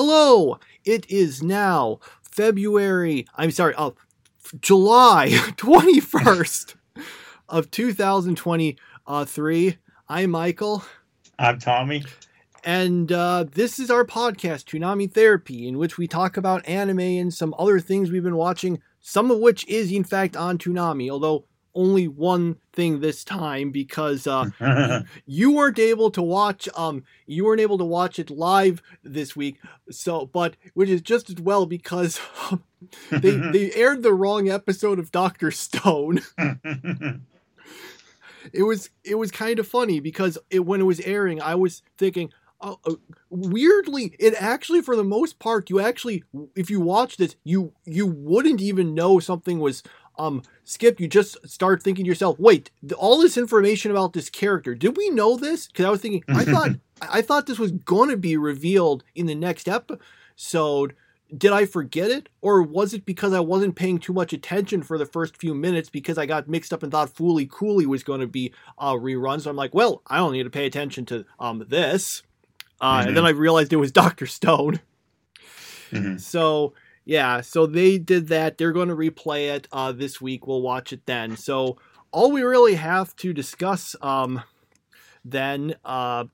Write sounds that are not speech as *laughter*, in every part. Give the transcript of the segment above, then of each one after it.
Hello, it is now February, I'm sorry, uh, July *laughs* 21st of 2023. I'm Michael. I'm Tommy. And uh, this is our podcast, Toonami Therapy, in which we talk about anime and some other things we've been watching, some of which is, in fact, on Toonami, although only one thing this time because uh, *laughs* you weren't able to watch um you weren't able to watch it live this week so but which is just as well because um, they *laughs* they aired the wrong episode of Doctor Stone. *laughs* it was it was kind of funny because it, when it was airing, I was thinking, uh, weirdly, it actually for the most part, you actually if you watch this, you you wouldn't even know something was um skip you just start thinking to yourself wait all this information about this character did we know this? Because i was thinking i *laughs* thought i thought this was going to be revealed in the next episode. Did i forget it? Or was it because i wasn't paying too much attention for the first few minutes because i got mixed up and thought fooly cooley was going to be uh rerun? So i'm like well i don't need to pay attention to um this. Uh, mm-hmm. and then i realized it was dr stone. Mm-hmm. so yeah, so they did that. They're going to replay it uh, this week. We'll watch it then. So all we really have to discuss um, then, uh,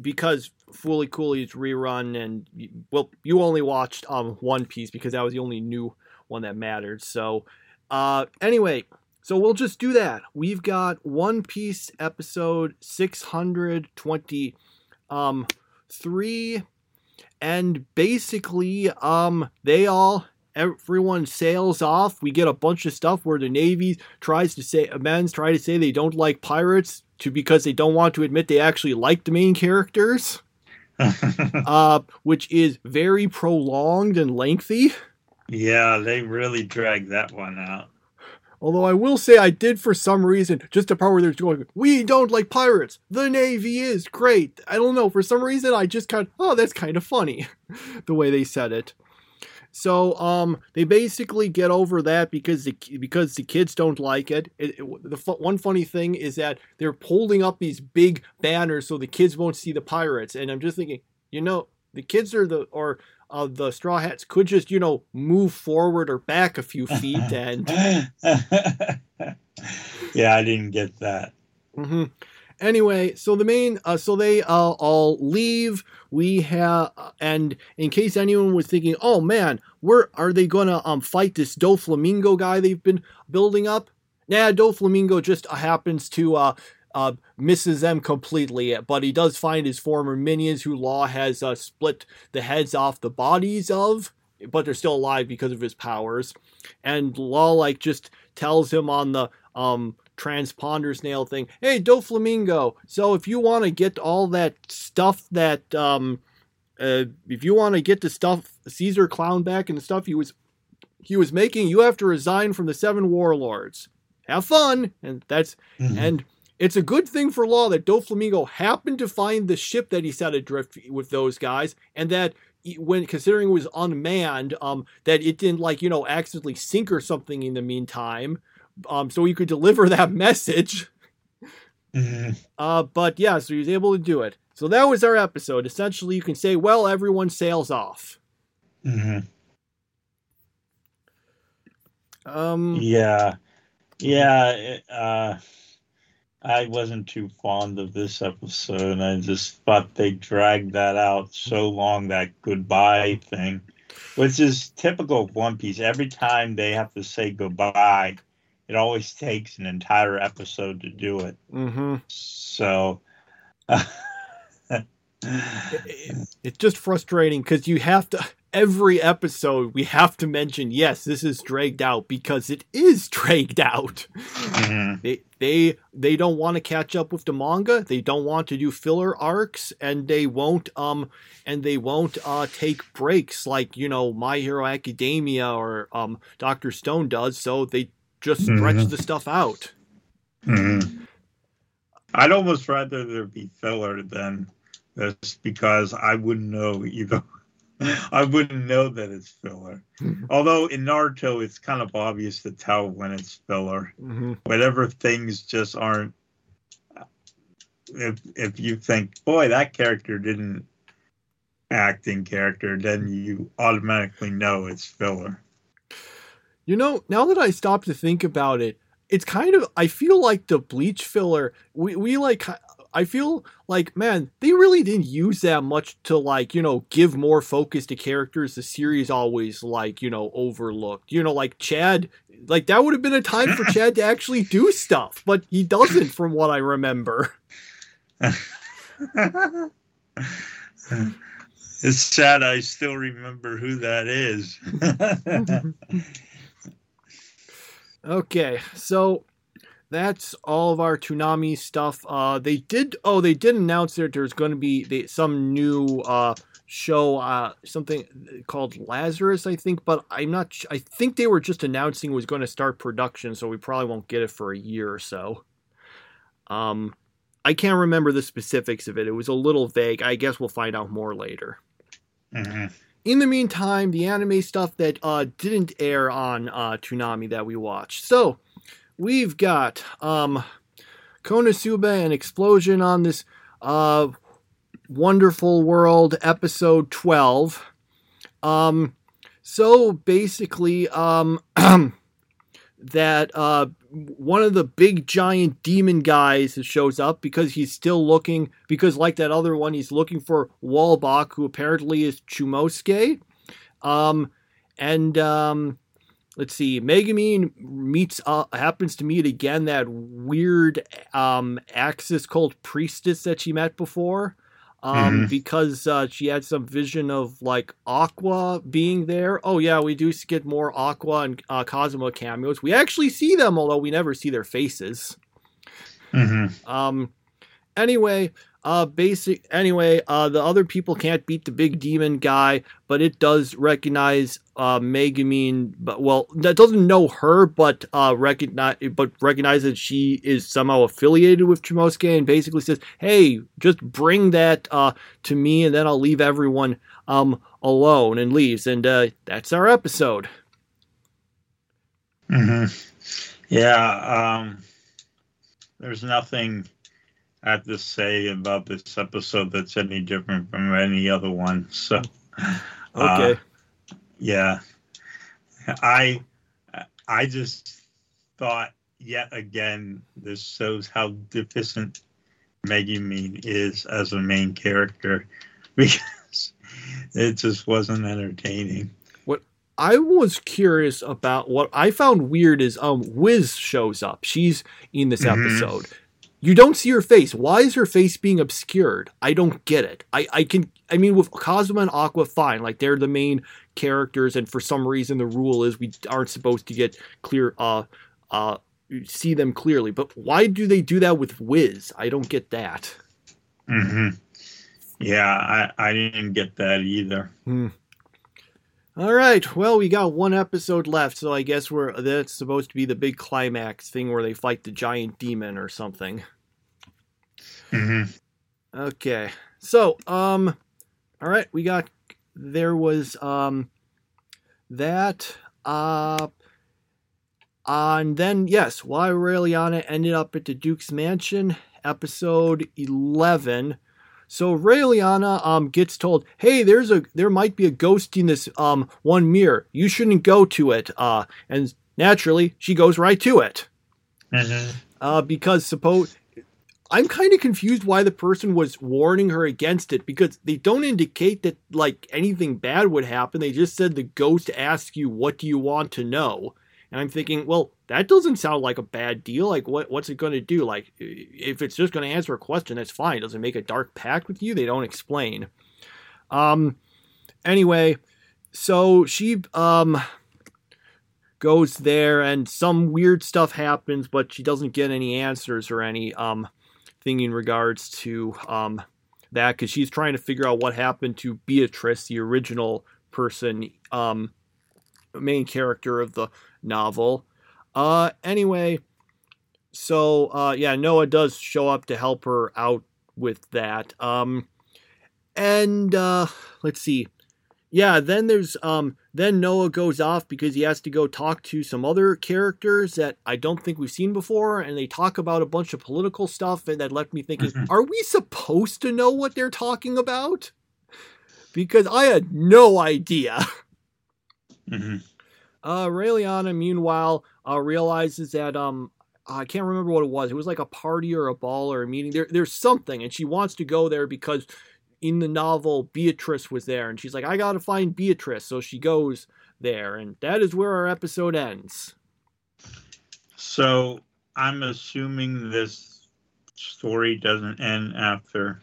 because Fooly Cooley's rerun, and well, you only watched um, One Piece because that was the only new one that mattered. So uh, anyway, so we'll just do that. We've got One Piece episode 623. Um, and basically um they all everyone sails off. We get a bunch of stuff where the navy tries to say men's try to say they don't like pirates to because they don't want to admit they actually like the main characters. *laughs* Uh, which is very prolonged and lengthy. Yeah they really drag that one out Although I will say I did for some reason, just a part where they're going, we don't like pirates. The Navy is great. I don't know, for some reason I just kind of, oh, that's kind of funny, *laughs* the way they said it. So um, they basically get over that because the because the kids don't like it. it, it the one funny thing is that they're holding up these big banners so the kids won't see the pirates. And I'm just thinking, you know, the kids are the or of the Straw Hats could just, you know, move forward or back a few feet *laughs* and. *laughs* yeah, I didn't get that. Mm-hmm. Anyway, so the main, uh, so they uh, all leave. We have, and in case anyone was thinking, oh man, where are they gonna um fight this Doflamingo guy they've been building up? Nah, Doflamingo just happens to uh uh, misses them completely, but he does find his former minions who Law has uh, split the heads off the bodies of, but they're still alive because of his powers. And Law like just tells him on the um transponder snail thing, hey Doflamingo, so if you want to get all that stuff that um uh, if you want to get the stuff Caesar clown back and the stuff he was he was making, you have to resign from the seven warlords. Have fun, and that's mm-hmm. and it's a good thing for Law that Doflamingo happened to find the ship that he set adrift with those guys, and that when considering it was unmanned, um, that it didn't like you know accidentally sink or something in the meantime, um, so he could deliver *laughs* that message. Mm-hmm. Uh, but yeah, so he was able to do it. So that was our episode. Essentially, you can say, well, everyone sails off. Mm-hmm. Um. Yeah. Yeah. Uh I wasn't too fond of this episode. and I just thought they dragged that out so long, that goodbye thing, which is typical of One Piece. Every time they have to say goodbye, it always takes an entire episode to do it. Mm-hmm. So. *laughs* it, it's just frustrating because you have to every episode we have to mention yes this is dragged out because it is *laughs* dragged out mm-hmm. they they they don't want to catch up with the manga they don't want to do filler arcs and they won't um and they won't uh take breaks like you know my hero academia or um dr stone does so they just stretch mm-hmm. the stuff out mm-hmm. i'd almost rather there be filler than this because i wouldn't know *laughs* either *laughs* I wouldn't know that it's filler. Mm-hmm. Although in Naruto, it's kind of obvious to tell when it's filler. Mm-hmm. Whatever things just aren't. If if you think, boy, that character didn't act in character, then you automatically know it's filler. You know, now that I stop to think about it, it's kind of I feel like the bleach filler we, we like I feel like man they really didn't use that much to like you know give more focus to characters the series always like you know overlooked you know like Chad like that would have been a time for *laughs* Chad to actually do stuff but he doesn't from what I remember. *laughs* *laughs* it's sad I still remember who that is. Okay, so that's all of our Toonami stuff. Uh, they did. Oh, they did announce that there's going to be they, some new uh, show, uh, something called Lazarus, I think. But I'm not. I think they were just announcing was going to start production, so we probably won't get it for a year or so. Um, I can't remember the specifics of it. It was a little vague. I guess we'll find out more later. Mm-hmm in the meantime, the anime stuff that uh, didn't air on uh, Toonami that we watched. So we've got um, Konosuba and Explosion on this uh, Wonderful World episode 12. Um, so basically, um, *clears throat* that uh, one of the big giant demon guys shows up because he's still looking because like that other one he's looking for Wolbach who apparently is Chomusuke. Um, and um, let's see, Megumin meets uh, happens to meet again that weird um, Axis cult priestess that she met before um, mm-hmm. because uh, she had some vision of like Aqua being there. Oh yeah, we do get more Aqua and uh, Kazuma cameos. We actually see them, although we never see their faces. Mm-hmm. Um. Anyway, uh, basic. Anyway, uh, the other people can't beat the big demon guy, but it does recognize uh, Megumin. But well, that doesn't know her, but uh, recognize, but recognizes she is somehow affiliated with Chomusuke, and basically says, "Hey, just bring that uh, to me, and then I'll leave everyone um alone." And leaves, and uh, that's our episode. Hmm. Yeah. Um. There's nothing have to say about this episode that's any different from any other one. So, okay, uh, yeah, I I just thought yet again this shows how deficient Megumin is as a main character *laughs* because it just wasn't entertaining. What I was curious about, what I found weird is um Wiz shows up. She's in this mm-hmm. You don't see her face. Why is her face being obscured? I don't get it. I, I can I mean with Kazuma and Aqua fine, like they're the main characters and for some reason the rule is we aren't supposed to get clear uh uh see them clearly. But why do they do that with Wiz? I don't get that. Mhm. Yeah, I I didn't get that either. Hmm. All right. Well, we got one episode left, so I guess we're that's supposed to be the big climax thing where they fight the giant demon or something. Mm-hmm. Okay. So, um, all right, we got there was um that uh and then yes, why Raeliana ended up at the Duke's mansion, episode eleven so Raeliana um gets told, "Hey, there's a there might be a ghost in this um one mirror. You shouldn't go to it." Uh, and naturally, she goes right to it. Mm-hmm. Uh, because suppose I'm kind of confused why the person was warning her against it because they don't indicate that like anything bad would happen. They just said the ghost asks you, "What do you want to know?" And I'm thinking, well, that doesn't sound like a bad deal. Like, what what's it going to do? Like, if it's just going to answer a question, that's fine. It doesn't make a dark pact with you. They don't explain. Um. Anyway, so she um goes there, and some weird stuff happens, but she doesn't get any answers or any um thing in regards to um that because she's trying to figure out what happened to Beatrice, the original person, um, main character of the novel. Uh, anyway, so uh, yeah, Noah does show up to help her out with that. Um, and uh, let's see. Yeah, then there's um then Noah goes off because he has to go talk to some other characters that I don't think we've seen before, and they talk about a bunch of political stuff, and that left me thinking, mm-hmm. are we supposed to know what they're talking about? because I had no idea. hmm Uh, meanwhile, uh, realizes that um, I can't remember what it was. It was like a party or a ball or a meeting. There, there's something, and she wants to go there because in the novel Beatrice was there, and she's like, I gotta find Beatrice. So she goes there, and that is where our episode ends. So I'm assuming this story doesn't end after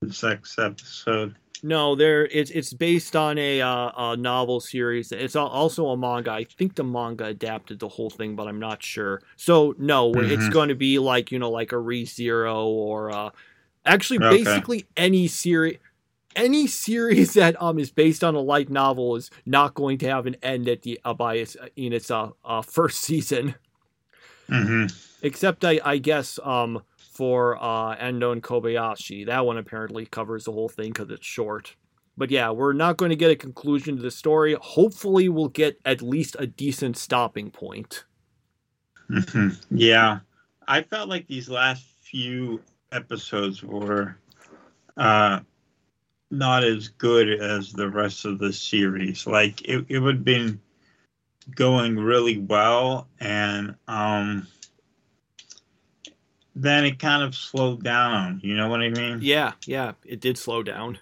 the next episode. No, there it's it's based on a uh, a novel series. It's also a manga. I think the manga adapted the whole thing, but I'm not sure. So no, it's Mhm. going to be like you know like a ReZero or uh, actually Okay. basically any series. Any series *laughs* that um is based on a light novel is not going to have an end at the uh, by its in its uh, uh first *laughs* season hmm except I, I guess um for uh and Kobayashi. That one apparently covers the whole thing because it's short. But yeah, we're not going to get a conclusion to the story. Hopefully, we'll get at least a decent stopping point. hmm Yeah, I felt like these last few episodes were uh, not as good as the rest of the series. Like it, it would have been going really well, and um, then it kind of slowed down. You know what I mean? Yeah, yeah, it did slow down.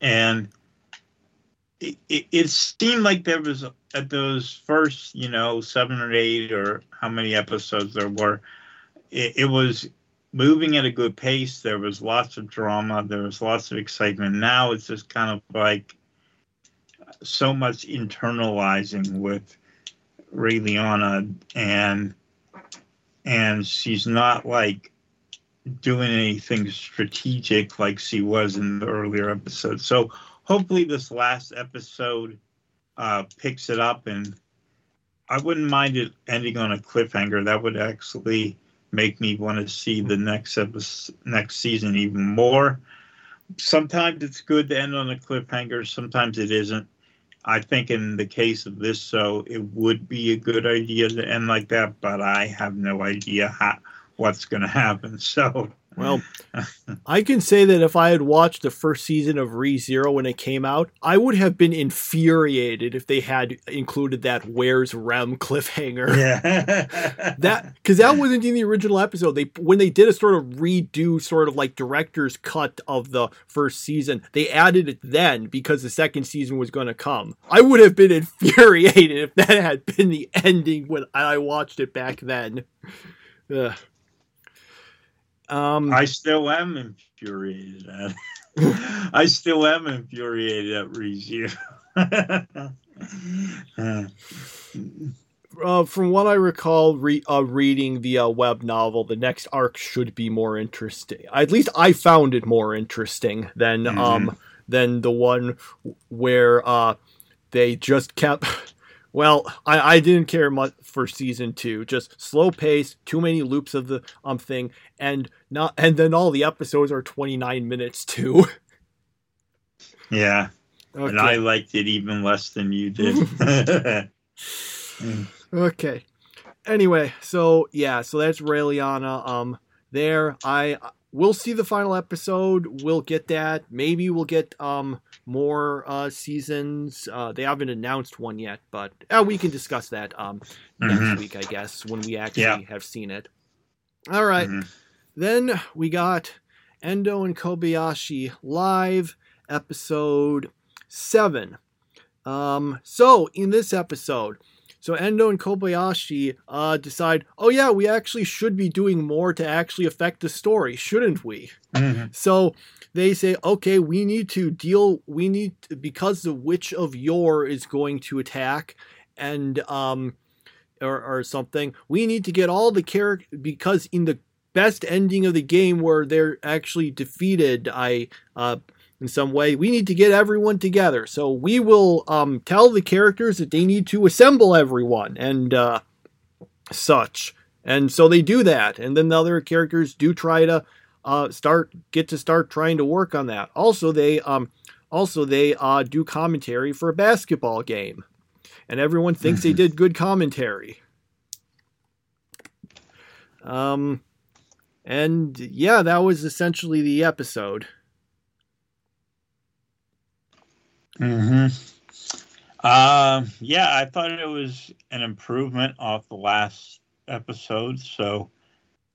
and it, it, it seemed like there was at those first you know seven or eight or how many episodes there were it, it was moving at a good pace there was lots of drama there was lots of excitement now it's just kind of like so much internalizing with Raeliana and and she's not like doing anything strategic like she was in the earlier episodes. So hopefully this last episode uh, picks it up, and I wouldn't mind it ending on a cliffhanger. That would actually make me want to see the next episode, next season even more. Sometimes it's good to end on a cliffhanger. Sometimes it isn't. I think in the case of this show, it would be a good idea to end like that, but I have no idea how what's going to happen. *laughs* So, Well, *laughs* I can say that if I had watched the first season of ReZero when it came out, I would have been infuriated if they had included that "Where's Rem" cliffhanger. yeah, *laughs* that because that wasn't in the original episode. They when they did a sort of redo, sort of like director's cut of the first season, they added it then because the second season was going to come. I would have been *laughs* infuriated if that had been the ending when I watched it back then. Ugh. Um, I still am infuriated at. *laughs* I still am infuriated at ReZero. *laughs* uh, from what I recall, re- uh, reading the uh, web novel, the next arc should be more interesting. At least I found it more interesting than Mhm. um than the one where uh they just kept. Well, I, I didn't care much for season two. Just slow pace, too many loops of the um thing, and not and then all the episodes are twenty nine minutes too. *laughs* yeah, Okay. and I liked it even less than you did. *laughs* *laughs* Okay. Anyway, so yeah, so that's Raeliana. Um, there, I we'll see the final episode. We'll get that. Maybe we'll get um more uh seasons. Uh, they haven't announced one yet, but uh, we can discuss that um next Mhm. week, I guess, when we actually Yeah. have seen it. All right. Mhm. Then we got Endo and Kobayashi live episode seven. Um, so in this episode, so Endo and Kobayashi uh, decide, oh yeah, we actually should be doing more to actually affect the story, shouldn't we? Mhm. So they say, okay, we need to deal. We need to, because the Witch of Yore is going to attack, and um, or or something. We need to get all the character because in the best ending of the game where they're actually defeated, I uh. In some way, we need to get everyone together. So we will um, tell the characters that they need to assemble everyone and uh, such. And so they do that, and then the other characters do try to uh, start get to start trying to work on that. Also, they um, also they uh, do commentary for a basketball game, and everyone thinks they did *laughs* good commentary. Um, and yeah, that was essentially the episode. Hmm Uh, yeah, I thought it was an improvement off the last episode, so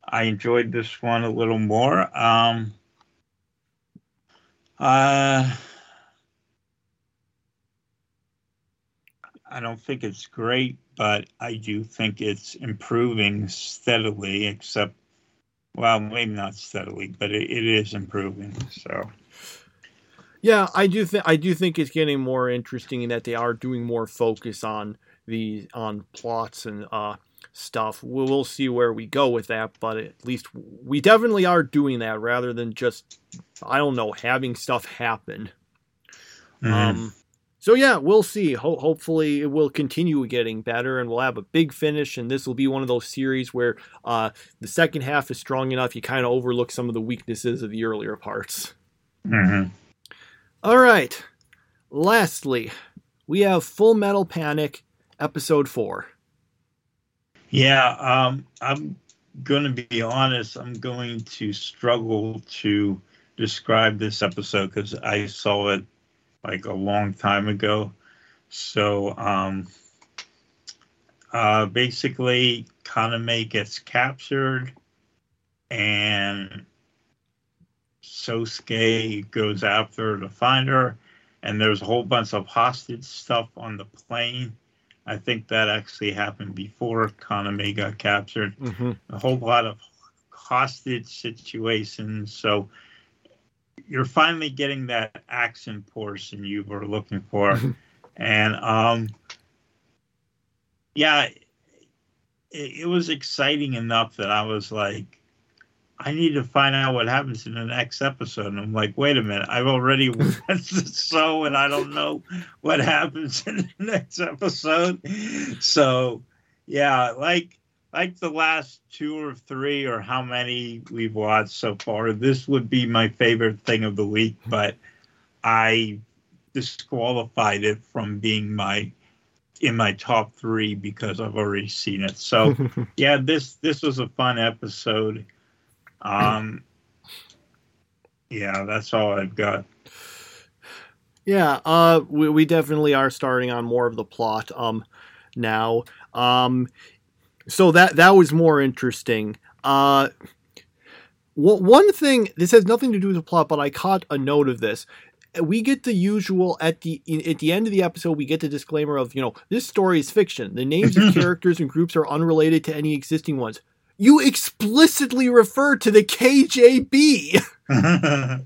I enjoyed this one a little more. Um, uh, I don't think it's great, but I do think it's improving steadily, except, well, maybe not steadily, but it, it is improving. So, Yeah, I do think I do think it's getting more interesting in that they are doing more focus on the on plots and uh stuff. We'll, we'll see where we go with that, but at least we definitely are doing that rather than just I don't know having stuff happen. mhm. Um, so yeah, we'll see. Ho- hopefully, it will continue getting better, and we'll have a big finish. And this will be one of those series where uh, the second half is strong enough you kind of overlook some of the weaknesses of the earlier parts. Mhm. All right. Lastly, we have Full Metal Panic, episode four. Yeah, um, I'm going to be honest. I'm going to struggle to describe this episode because I saw it like a long time ago. So, um, uh, basically, Kaname gets captured, and Sosuke goes after to find her. And there's a whole bunch of hostage stuff on the plane. I think that actually happened before Kaname got captured. Mm-hmm. A whole lot of hostage situations. So you're finally getting that action portion you were looking for. and um yeah, it, it was exciting enough that I was like, I need to find out what happens in the next episode. And I'm like, wait a minute, I've already *laughs* watched the show and I don't know what happens in the next episode. So, yeah, like like the last two or three or how many we've watched so far, this would be my favorite thing of the week, but I disqualified it from being my in my top three because I've already seen it. So *laughs* yeah, this this was a fun episode. Um, yeah, that's all I've got. Yeah, uh, we, we definitely are starting on more of the plot um now. Um, so that that was more interesting. Uh, one one thing this has nothing to do with the plot, but I caught a note of this. We get the usual at the at the end of the episode. We get the disclaimer of you know this story is fiction. The names of *laughs* characters and groups are unrelated to any existing ones. You explicitly refer to the KGB. *laughs*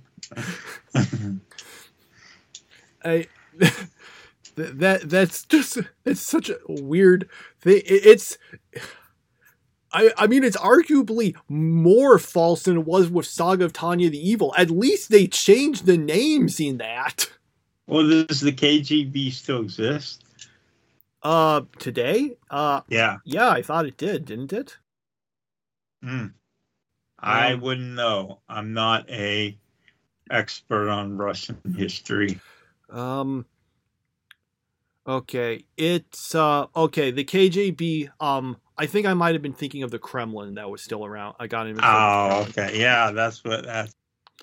I that that's just it's such a weird thing. It's I I mean it's arguably more false than it was with Saga of Tanya the Evil. At least they changed the names in that. well, does the KGB still exist? Uh today? Uh Yeah. yeah, I thought it did, didn't it? Hmm. I Um, wouldn't know. I'm not a expert on Russian history. Um Okay, it's uh okay, the KGB um I think I might have been thinking of the Kremlin that was still around. I got it. Oh, okay. Yeah, that's what that's.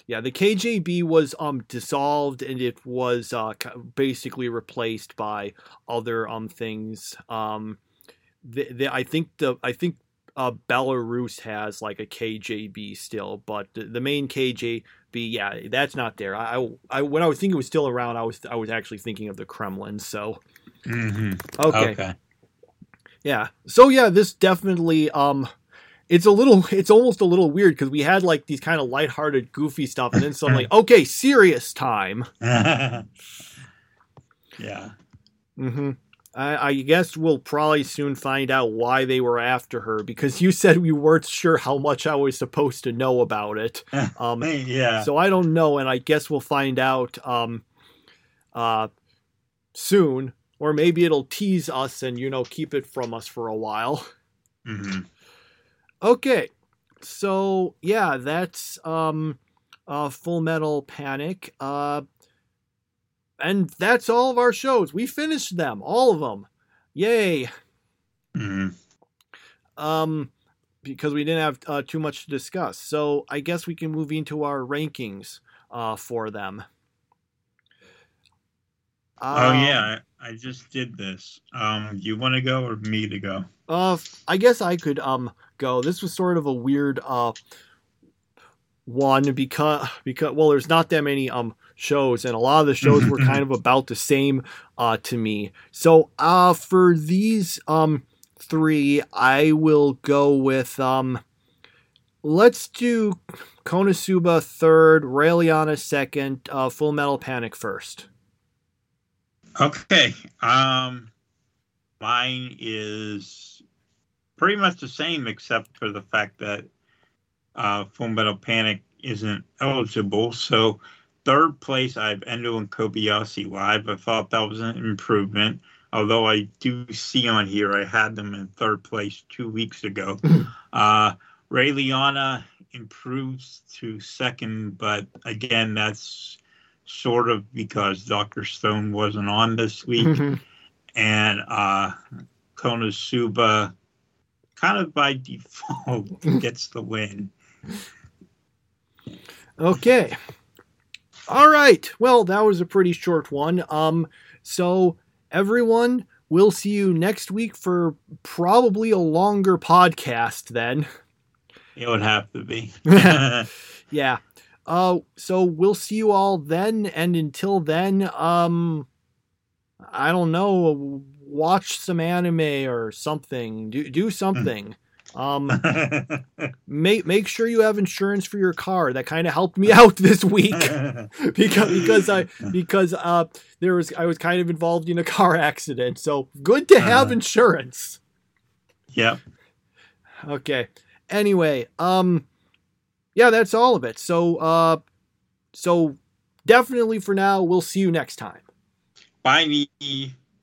Yeah, the KGB was um dissolved and it was uh basically replaced by other um things. Um, the, the, I think the I think uh Belarus has like a KGB still, but the, the main KGB, yeah, that's not there. I, I, when I was thinking it was still around, I was I was actually thinking of the Kremlin. So Mhm. okay, Okay. yeah. So yeah, this definitely um it's a little it's almost a little weird because we had like these kind of lighthearted goofy stuff and then *laughs* suddenly okay, serious time. *laughs* yeah. hmm I, I guess we'll probably soon find out why they were after her because you said we weren't sure how much I was supposed to know about it. *laughs* Um, yeah. so I don't know, and I guess we'll find out um, uh, soon, or maybe it'll tease us and you know keep it from us for a while. hmm Okay, so yeah, that's um, uh, Full Metal Panic. Uh, and that's all of our shows. We finished them, all of them. Yay! hmm Um, because we didn't have uh, too much to discuss. So I guess we can move into our rankings uh, for them. oh Um, yeah, I, I just did this. Um, you want to go or me to go? Uh, I guess I could um go. This was sort of a weird uh one because because well, there's not that many um shows, and a lot of the shows were kind of about the same uh to me. So uh for these um three, I will go with um. Let's do Konosuba third, Raeliana second, uh, Full Metal Panic first. Okay. Um, mine is pretty much the same, except for the fact that uh, Full Metal Panic isn't eligible. So, third place, I have Endo and Kobayashi live. I thought that was an improvement. Although I do see on here I had them in third place two weeks ago. *laughs* uh, Raeliana improves to second, but again, that's sort of because Dr. Stone wasn't on this week. *laughs* and uh, Konosuba kind of by default *laughs* gets the win. Okay. All right. Well, that was a pretty short one. Um so everyone, we'll see you next week for probably a longer podcast then. *laughs* It would have to be. *laughs* *laughs* yeah. Uh so we'll see you all then and until then um I don't know, watch some anime or something. Do do something. Um *laughs* make make sure you have insurance for your car. That kind of helped me *laughs* out this week *laughs* because because I because uh there was I was kind of involved in a car accident. So good to have Uh. insurance. Yeah. Okay. Anyway, um yeah, that's all of it. So uh so definitely for now we'll see you next time. Bye.